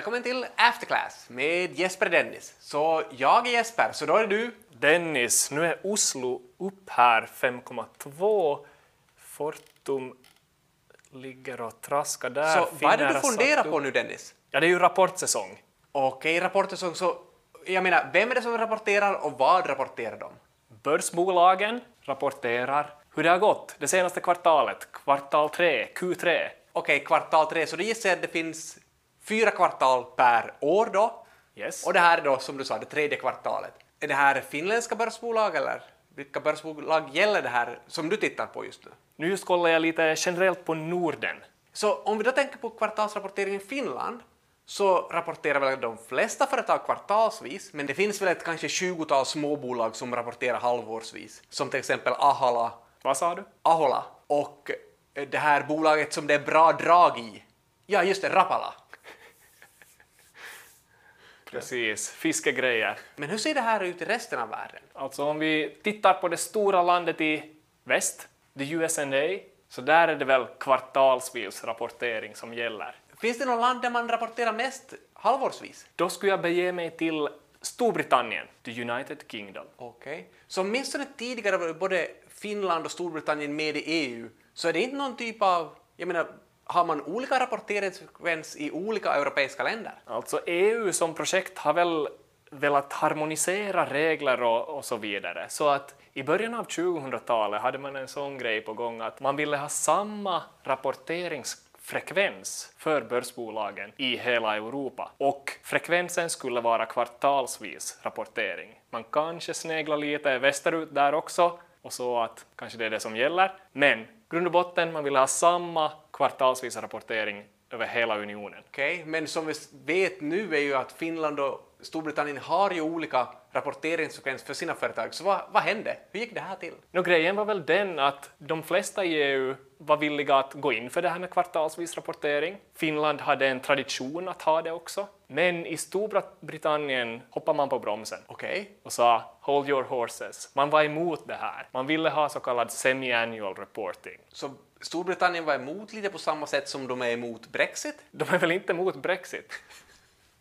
Välkommen till Afterclass med Jesper Dennis. Så jag är Jesper, så då är du. Dennis, nu är Oslo upp här 5,2. Fortum ligger och traskar där. Så vad är det du funderar på nu Dennis? Ja, det är ju rapportsäsong. Okej, rapportsäsong, så jag menar, vem är det som rapporterar och vad rapporterar de? Börsbolagen rapporterar hur det har gått det senaste kvartalet, kvartal 3, Q3. Okej, kvartal tre, så det gissar att det finns fyra kvartal per år då. Yes. Och det här är då, som du sa, det tredje kvartalet. Är det här finländska börsbolag eller vilka börsbolag gäller det här som du tittar på just nu? Nu just kollar jag lite generellt på Norden. Så om vi då tänker på kvartalsrapporteringen i Finland så rapporterar väl de flesta företag kvartalsvis, men det finns väl ett kanske 20-tal småbolag som rapporterar halvårsvis, som till exempel Ahola, Vad sa du? Ahola och det här bolaget som det är bra drag i. Ja, just det, Rapala. Precis, fiskegrejer. Men hur ser det här ut i resten av världen? Alltså om vi tittar på det stora landet i väst, the USA, så där är det väl kvartalsvis rapportering som gäller. Finns det något land där man rapporterar mest halvårsvis? Då skulle jag bege mig till Storbritannien, the United Kingdom. Okej. Så åtminstone tidigare var både Finland och Storbritannien med i EU, så är det inte någon typ av, jag menar, har man olika rapporteringsfrekvens i olika europeiska länder? Alltså EU som projekt har väl velat harmonisera regler och, och så vidare. Så att i början av 2000-talet hade man en sån grej på gång att man ville ha samma rapporteringsfrekvens för börsbolagen i hela Europa. Och frekvensen skulle vara kvartalsvis rapportering. Man kanske sneglar lite västerut där också, och så att kanske det är det som gäller. Men grund och botten, man vill ha samma kvartalsvisa rapportering över hela unionen. Okej, men som vi vet nu är ju att Finland och Storbritannien har ju olika rapporteringsfrekvens för sina företag, så vad, vad hände? Hur gick det här till? Nå, grejen var väl den att de flesta i EU var villiga att gå in för det här med kvartalsvis rapportering. Finland hade en tradition att ha det också. Men i Storbritannien hoppade man på bromsen Okej, och sa hold your horses. Man var emot det här. Man ville ha så kallad semi-annual reporting. så Storbritannien var emot lite på samma sätt som de är emot Brexit? De är väl inte emot Brexit?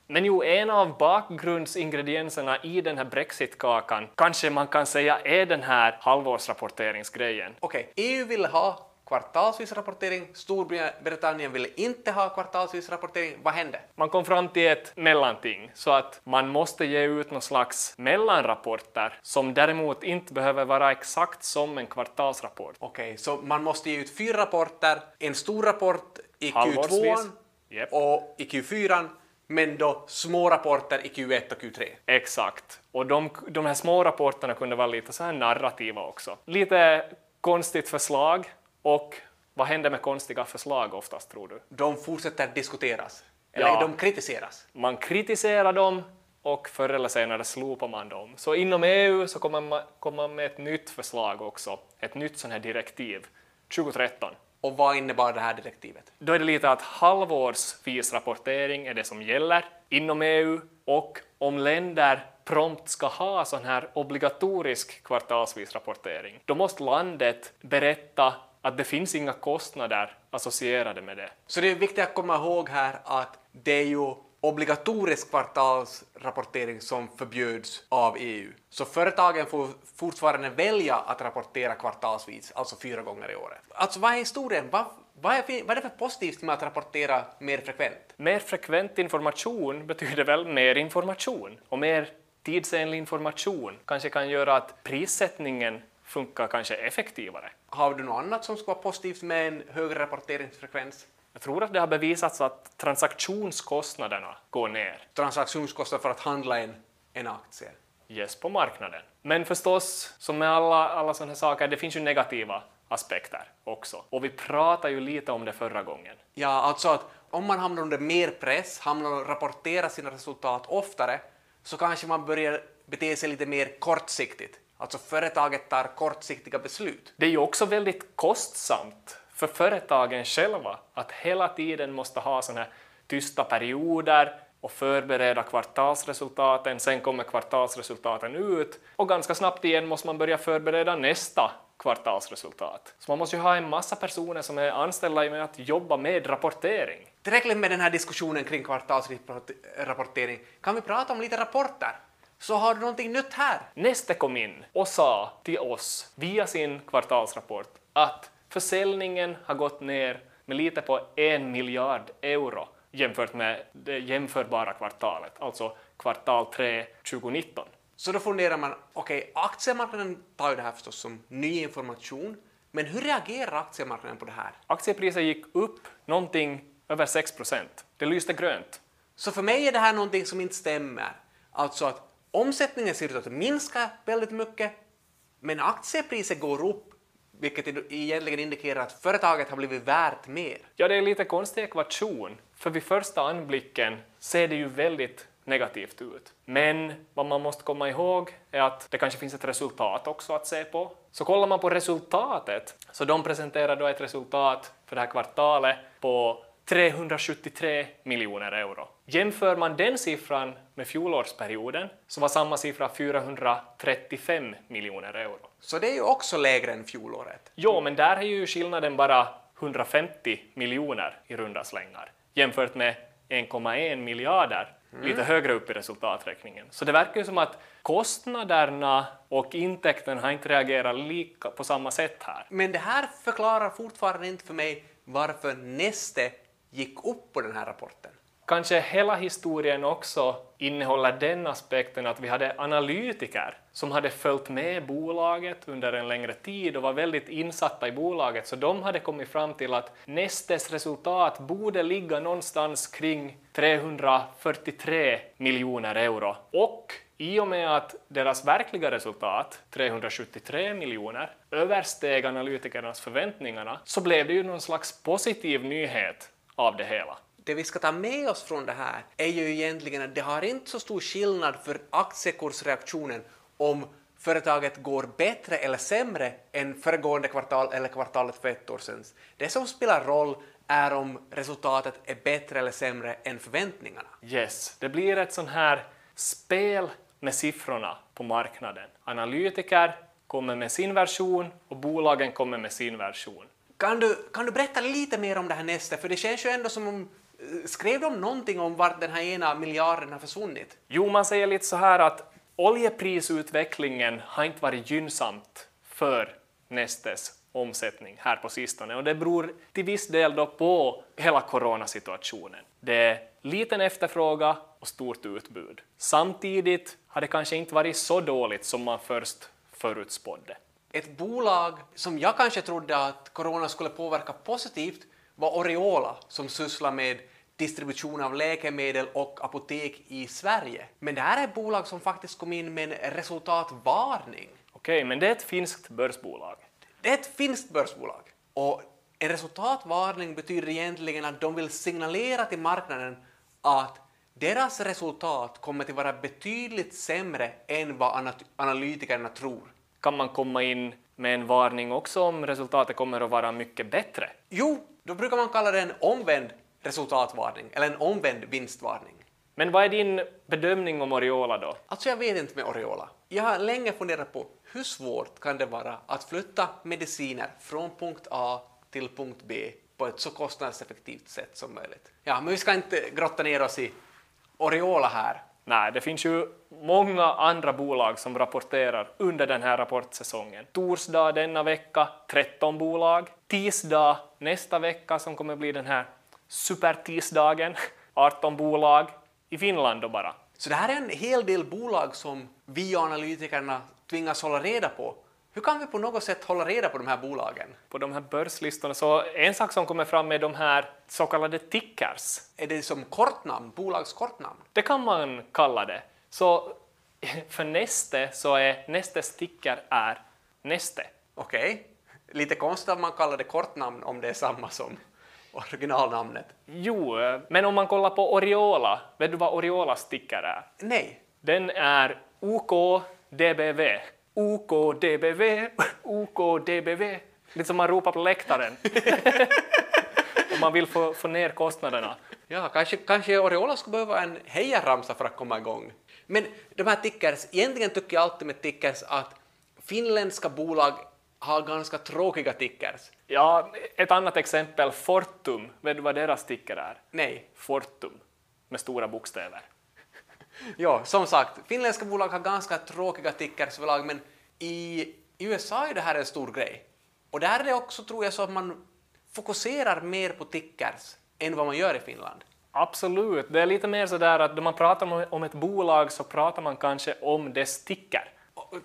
Men jo, en av bakgrundsingredienserna i den här Brexit-kakan kanske man kan säga är den här halvårsrapporteringsgrejen. Okej, EU ville ha kvartalsvis rapportering, Storbritannien ville inte ha kvartalsvis rapportering. Vad hände? Man kom fram till ett mellanting, så att man måste ge ut någon slags mellanrapporter som däremot inte behöver vara exakt som en kvartalsrapport. Okej, så man måste ge ut fyra rapporter, en stor rapport i Halvårsvis. Q2 Japp. och i Q4, men då små rapporter i Q1 och Q3. Exakt. Och de, de här små rapporterna kunde vara lite så här narrativa också. Lite konstigt förslag, och vad händer med konstiga förslag oftast, tror du? De fortsätter diskuteras, eller Ja. de kritiseras. Man kritiserar dem och förr eller senare slopar man dem. Så inom EU så kommer man, kommer man med ett nytt förslag också, ett nytt sån här direktiv, 2013. Och vad innebar det här direktivet? Då är det lite att halvårsvis rapportering är det som gäller inom EU och om länder prompt ska ha sån här obligatorisk kvartalsvis rapportering, då måste landet berätta att det finns inga kostnader associerade med det. Så det är viktigt att komma ihåg här att det är ju obligatorisk kvartalsrapportering som förbjöds av EU. Så företagen får fortfarande välja att rapportera kvartalsvis, alltså fyra gånger i året. Alltså vad är historien? Vad, vad, är, vad är det för positivt med att rapportera mer frekvent? Mer frekvent information betyder väl mer information och mer tidsenlig information kanske kan göra att prissättningen funkar kanske effektivare. Har du något annat som ska vara positivt med en högre rapporteringsfrekvens? Jag tror att det har bevisats att transaktionskostnaderna går ner Transaktionskostnad för att handla en, en aktie. yes, på marknaden. Men förstås, som med alla, alla sådana här saker, det finns ju negativa aspekter också. Och vi pratade ju lite om det förra gången. Ja, alltså att om man hamnar under mer press, hamnar och rapporterar sina resultat oftare, så kanske man börjar bete sig lite mer kortsiktigt. Alltså företaget tar kortsiktiga beslut. Det är ju också väldigt kostsamt för företagen själva att hela tiden måste ha sådana här tysta perioder och förbereda kvartalsresultaten, sen kommer kvartalsresultaten ut och ganska snabbt igen måste man börja förbereda nästa kvartalsresultat. Så man måste ju ha en massa personer som är anställda med att jobba med rapportering. tillräckligt med den här diskussionen kring kvartalsrapportering. Kan vi prata om lite rapporter? Så har du någonting nytt här? Neste kom in och sa till oss via sin kvartalsrapport att försäljningen har gått ner med lite på en miljard euro jämfört med det jämförbara kvartalet, alltså kvartal 3 2019. Så då funderar man, okej, okay, aktiemarknaden tar ju det här förstås som ny information, men hur reagerar aktiemarknaden på det här? Aktiepriset gick upp någonting över 6 procent. Det lyste grönt. Så för mig är det här någonting som inte stämmer. Alltså att omsättningen ser ut att minska väldigt mycket, men aktiepriset går upp vilket egentligen indikerar att företaget har blivit värt mer. Ja, det är lite konstig ekvation, för vid första anblicken ser det ju väldigt negativt ut. Men vad man måste komma ihåg är att det kanske finns ett resultat också att se på. Så kollar man på resultatet, så de presenterar då ett resultat för det här kvartalet på 373 miljoner euro. Jämför man den siffran med fjolårsperioden så var samma siffra 435 miljoner euro. Så det är ju också lägre än fjolåret? Jo, men där är ju skillnaden bara 150 miljoner i runda slängar jämfört med 1,1 miljarder mm. lite högre upp i resultaträkningen. Så det verkar ju som att kostnaderna och intäkterna har inte reagerat lika på samma sätt här. Men det här förklarar fortfarande inte för mig varför Neste gick upp på den här rapporten. Kanske hela historien också innehåller den aspekten att vi hade analytiker som hade följt med bolaget under en längre tid och var väldigt insatta i bolaget, så de hade kommit fram till att Nestes resultat borde ligga någonstans kring 343 miljoner euro. Och i och med att deras verkliga resultat, 373 miljoner, översteg analytikernas förväntningarna så blev det ju någon slags positiv nyhet av det hela. Det vi ska ta med oss från det här är ju egentligen att det har inte så stor skillnad för aktiekursreaktionen om företaget går bättre eller sämre än föregående kvartal eller kvartalet för ett år sedan. Det som spelar roll är om resultatet är bättre eller sämre än förväntningarna. Yes, det blir ett sånt här spel med siffrorna på marknaden. Analytiker kommer med sin version och bolagen kommer med sin version. Kan du, kan du berätta lite mer om det här nästa? För det känns ju ändå som om eh, Skrev de någonting om vart den här ena miljarden har försvunnit? Jo, man säger lite så här att oljeprisutvecklingen har inte varit gynnsamt för Nestes omsättning här på sistone och det beror till viss del då på hela coronasituationen. Det är liten efterfrågan och stort utbud. Samtidigt har det kanske inte varit så dåligt som man först förutspådde. Ett bolag som jag kanske trodde att corona skulle påverka positivt var Oriola som sysslar med distribution av läkemedel och apotek i Sverige. Men det här är ett bolag som faktiskt kom in med en resultatvarning. Okej, men det är ett finskt börsbolag. Det är ett finskt börsbolag. Och en resultatvarning betyder egentligen att de vill signalera till marknaden att deras resultat kommer att vara betydligt sämre än vad analytikerna tror kan man komma in med en varning också om resultatet kommer att vara mycket bättre? Jo, då brukar man kalla det en omvänd resultatvarning eller en omvänd vinstvarning. Men vad är din bedömning om Oriola då? Alltså jag vet inte med Oriola. Jag har länge funderat på hur svårt kan det vara att flytta mediciner från punkt A till punkt B på ett så kostnadseffektivt sätt som möjligt. Ja, men vi ska inte grotta ner oss i Oriola här. Nej, det finns ju många andra bolag som rapporterar under den här rapportsäsongen. Torsdag denna vecka 13 bolag. Tisdag nästa vecka som kommer bli den här supertisdagen 18 bolag i Finland då bara. Så det här är en hel del bolag som vi analytikerna tvingas hålla reda på hur kan vi på något sätt hålla reda på de här bolagen? På de här börslistorna, så en sak som kommer fram är de här så kallade tickers. Är det som kortnamn, bolagskortnamn? Det kan man kalla det. Så för Neste så är Nestes ticker är Neste. Okej. Okay. Lite konstigt att man kallar det kortnamn om det är samma som originalnamnet. Jo, men om man kollar på Oriola, vet du vad Oriolas ticker är? Nej. Den är OKDBV. OKDBV, OKDBV. Lite som man ropar på läktaren. Om man vill få, få ner kostnaderna. Ja, kanske, kanske Oriola skulle behöva en hejaramsa för att komma igång. Men de här tickers, egentligen tycker jag alltid med tickers att finländska bolag har ganska tråkiga tickers. Ja, ett annat exempel, Fortum. Vet du vad deras ticker är? Nej. Fortum, med stora bokstäver. Ja, som sagt, finländska bolag har ganska tråkiga tickers överlag, men i USA är det här en stor grej. Och där är det också, tror jag, så att man fokuserar mer på tickers än vad man gör i Finland. Absolut, det är lite mer sådär att när man pratar om- ett bolag så pratar man kanske om dess ticker.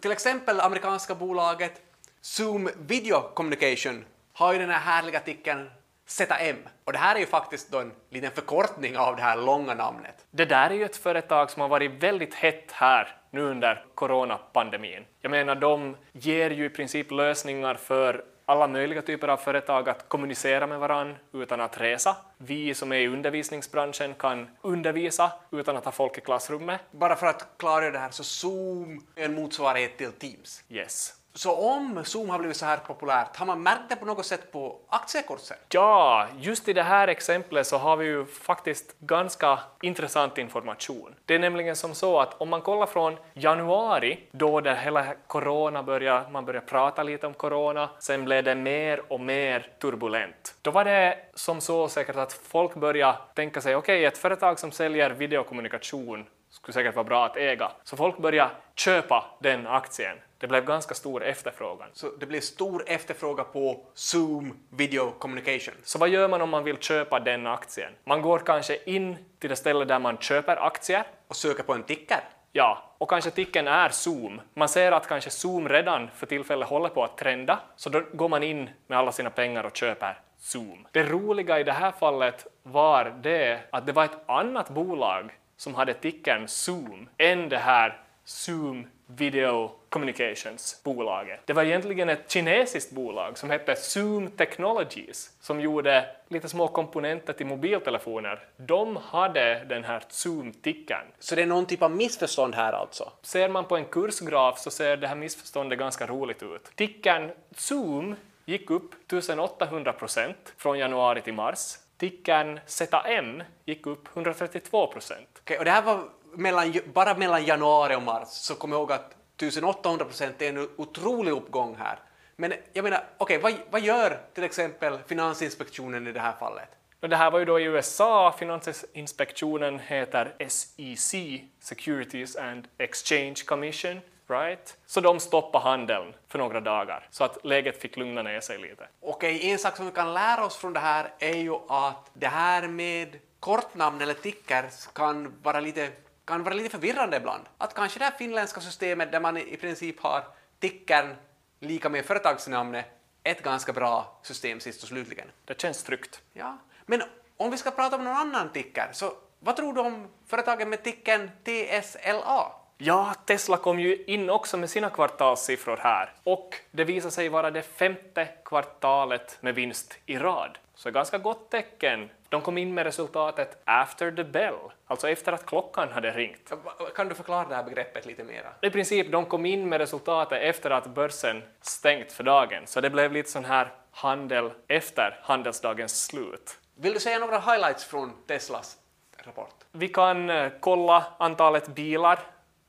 Till exempel amerikanska bolaget Zoom Video Communication har ju den här härliga tickern ZM. Och det här är ju faktiskt då en liten förkortning av det här långa namnet. Det där är ju ett företag som har varit väldigt hett här nu under coronapandemin. Jag menar, de ger ju i princip lösningar för alla möjliga typer av företag att kommunicera med varann utan att resa. Vi som är i undervisningsbranschen kan undervisa utan att ha folk i klassrummet. Bara för att klargöra det här så Zoom är en motsvarighet till Teams. Yes. Så om Zoom har blivit så här populärt, har man märkt det på något sätt på aktiekurser? Ja, just i det här exemplet så har vi ju faktiskt ganska intressant information. Det är nämligen som så att om man kollar från januari, då det hela corona började, man började prata lite om corona, sen blev det mer och mer turbulent. Då var det som så säkert att folk började tänka sig, okej, ett företag som säljer videokommunikation skulle säkert vara bra att äga. Så folk började köpa den aktien. Det blev ganska stor efterfrågan. Så det blir stor efterfrågan på Zoom Video Communication. Så vad gör man om man vill köpa den aktien? Man går kanske in till det ställe där man köper aktier. Och söker på en ticker. Ja, och kanske ticken är Zoom. Man ser att kanske Zoom redan för tillfället håller på att trenda, så då går man in med alla sina pengar och köper Zoom. Det roliga i det här fallet var det att det var ett annat bolag som hade tickern Zoom än det här Zoom Video Communications bolaget. Det var egentligen ett kinesiskt bolag som hette Zoom Technologies som gjorde lite små komponenter till mobiltelefoner. De hade den här Zoom-tickern. Så det är någon typ av missförstånd här alltså? Ser man på en kursgraf så ser det här missförståndet ganska roligt ut. Tickern Zoom gick upp 1800 procent från januari till mars. Tickern ZM gick upp 132 procent. Okej, och det här var mellan, bara mellan januari och mars, så kom jag ihåg att 1800 procent är en otrolig uppgång här. Men jag menar, okej, vad, vad gör till exempel Finansinspektionen i det här fallet? Det här var ju då i USA, Finansinspektionen heter SEC, Securities and Exchange Commission, right? Så de stoppade handeln för några dagar så att läget fick lugna ner sig lite. Okej, en sak som vi kan lära oss från det här är ju att det här med kortnamn eller tickers kan vara lite, kan vara lite förvirrande ibland. Att kanske det här finländska systemet där man i princip har tickern lika med företagsnamnet ett ganska bra system sist och slutligen. Det känns tryggt. Ja, men om vi ska prata om någon annan ticker, så vad tror du om företagen med tickern TSLA? Ja, Tesla kom ju in också med sina kvartalssiffror här och det visar sig vara det femte kvartalet med vinst i rad. Så ganska gott tecken. De kom in med resultatet after the bell, alltså efter att klockan hade ringt. Kan du förklara det här begreppet lite mera? I princip, de kom in med resultatet efter att börsen stängt för dagen, så det blev lite sån här handel efter handelsdagens slut. Vill du säga några highlights från Teslas rapport? Vi kan eh, kolla antalet bilar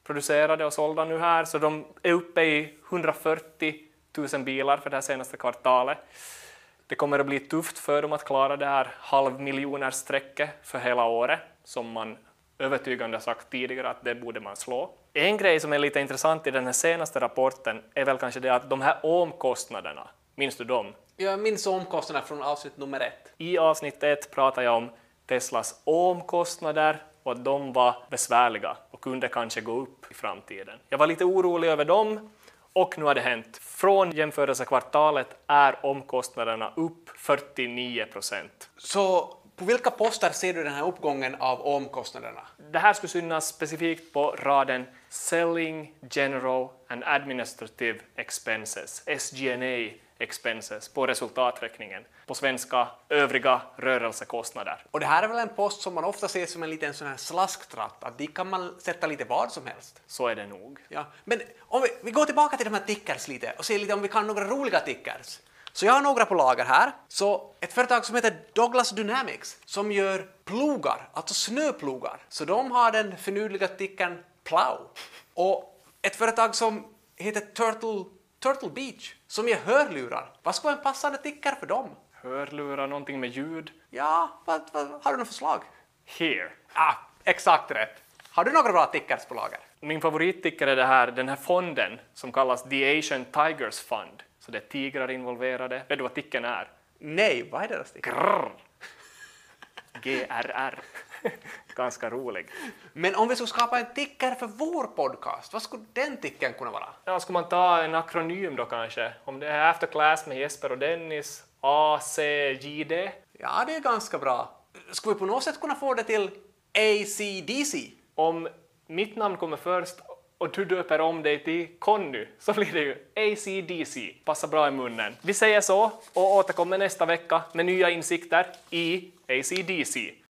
producerade och sålda nu här, så de är uppe i 140 000 bilar för det här senaste kvartalet. Det kommer att bli tufft för dem att klara det här halvmiljonerstrecket för hela året, som man övertygande sagt tidigare att det borde man slå. En grej som är lite intressant i den här senaste rapporten är väl kanske det att de här omkostnaderna, minns du dem? Jag minns omkostnaderna från avsnitt nummer ett. I avsnitt ett pratar jag om Teslas omkostnader och att de var besvärliga och kunde kanske gå upp i framtiden. Jag var lite orolig över dem och nu har det hänt. Från jämförelsekvartalet är omkostnaderna upp 49 procent. Så på vilka poster ser du den här uppgången av omkostnaderna? Det här skulle synas specifikt på raden Selling General and Administrative Expenses, SG&A expenses, på resultaträkningen. På svenska övriga rörelsekostnader. Och det här är väl en post som man ofta ser som en liten sån här slasktratt, att dit kan man sätta lite vad som helst. Så är det nog. Ja. Men om vi, vi går tillbaka till de här tickers lite och ser lite om vi kan några roliga tickers. Så jag har några på lager här. Så ett företag som heter Douglas Dynamics som gör plogar, alltså snöplogar. Så de har den finurliga tickern Plow. Och ett företag som heter Turtle, Turtle Beach som ger hörlurar. Vad skulle en passande ticker för dem? Hörlurar, någonting med ljud. Ja, vad, vad, har du något förslag? Here. Ah, exakt rätt. Har du några bra tickers på lager? Min favoritticker är det här, den här fonden som kallas The Asian Tigers Fund. Så det är tigrar involverade. Vet du vad ticken är? Nej, vad är deras ticker? Grrr. GRR. Ganska rolig. Men om vi skulle skapa en ticker för vår podcast, vad skulle den tickern kunna vara? Ja, ska man ta en akronym då kanske? Om det är After Class med Jesper och Dennis, ACJD? Ja, det är ganska bra. Skulle vi på något sätt kunna få det till ACDC? Om mitt namn kommer först och du döper om dig till Conny så blir det ju ACDC. Passar bra i munnen. Vi säger så och återkommer nästa vecka med nya insikter i ACDC.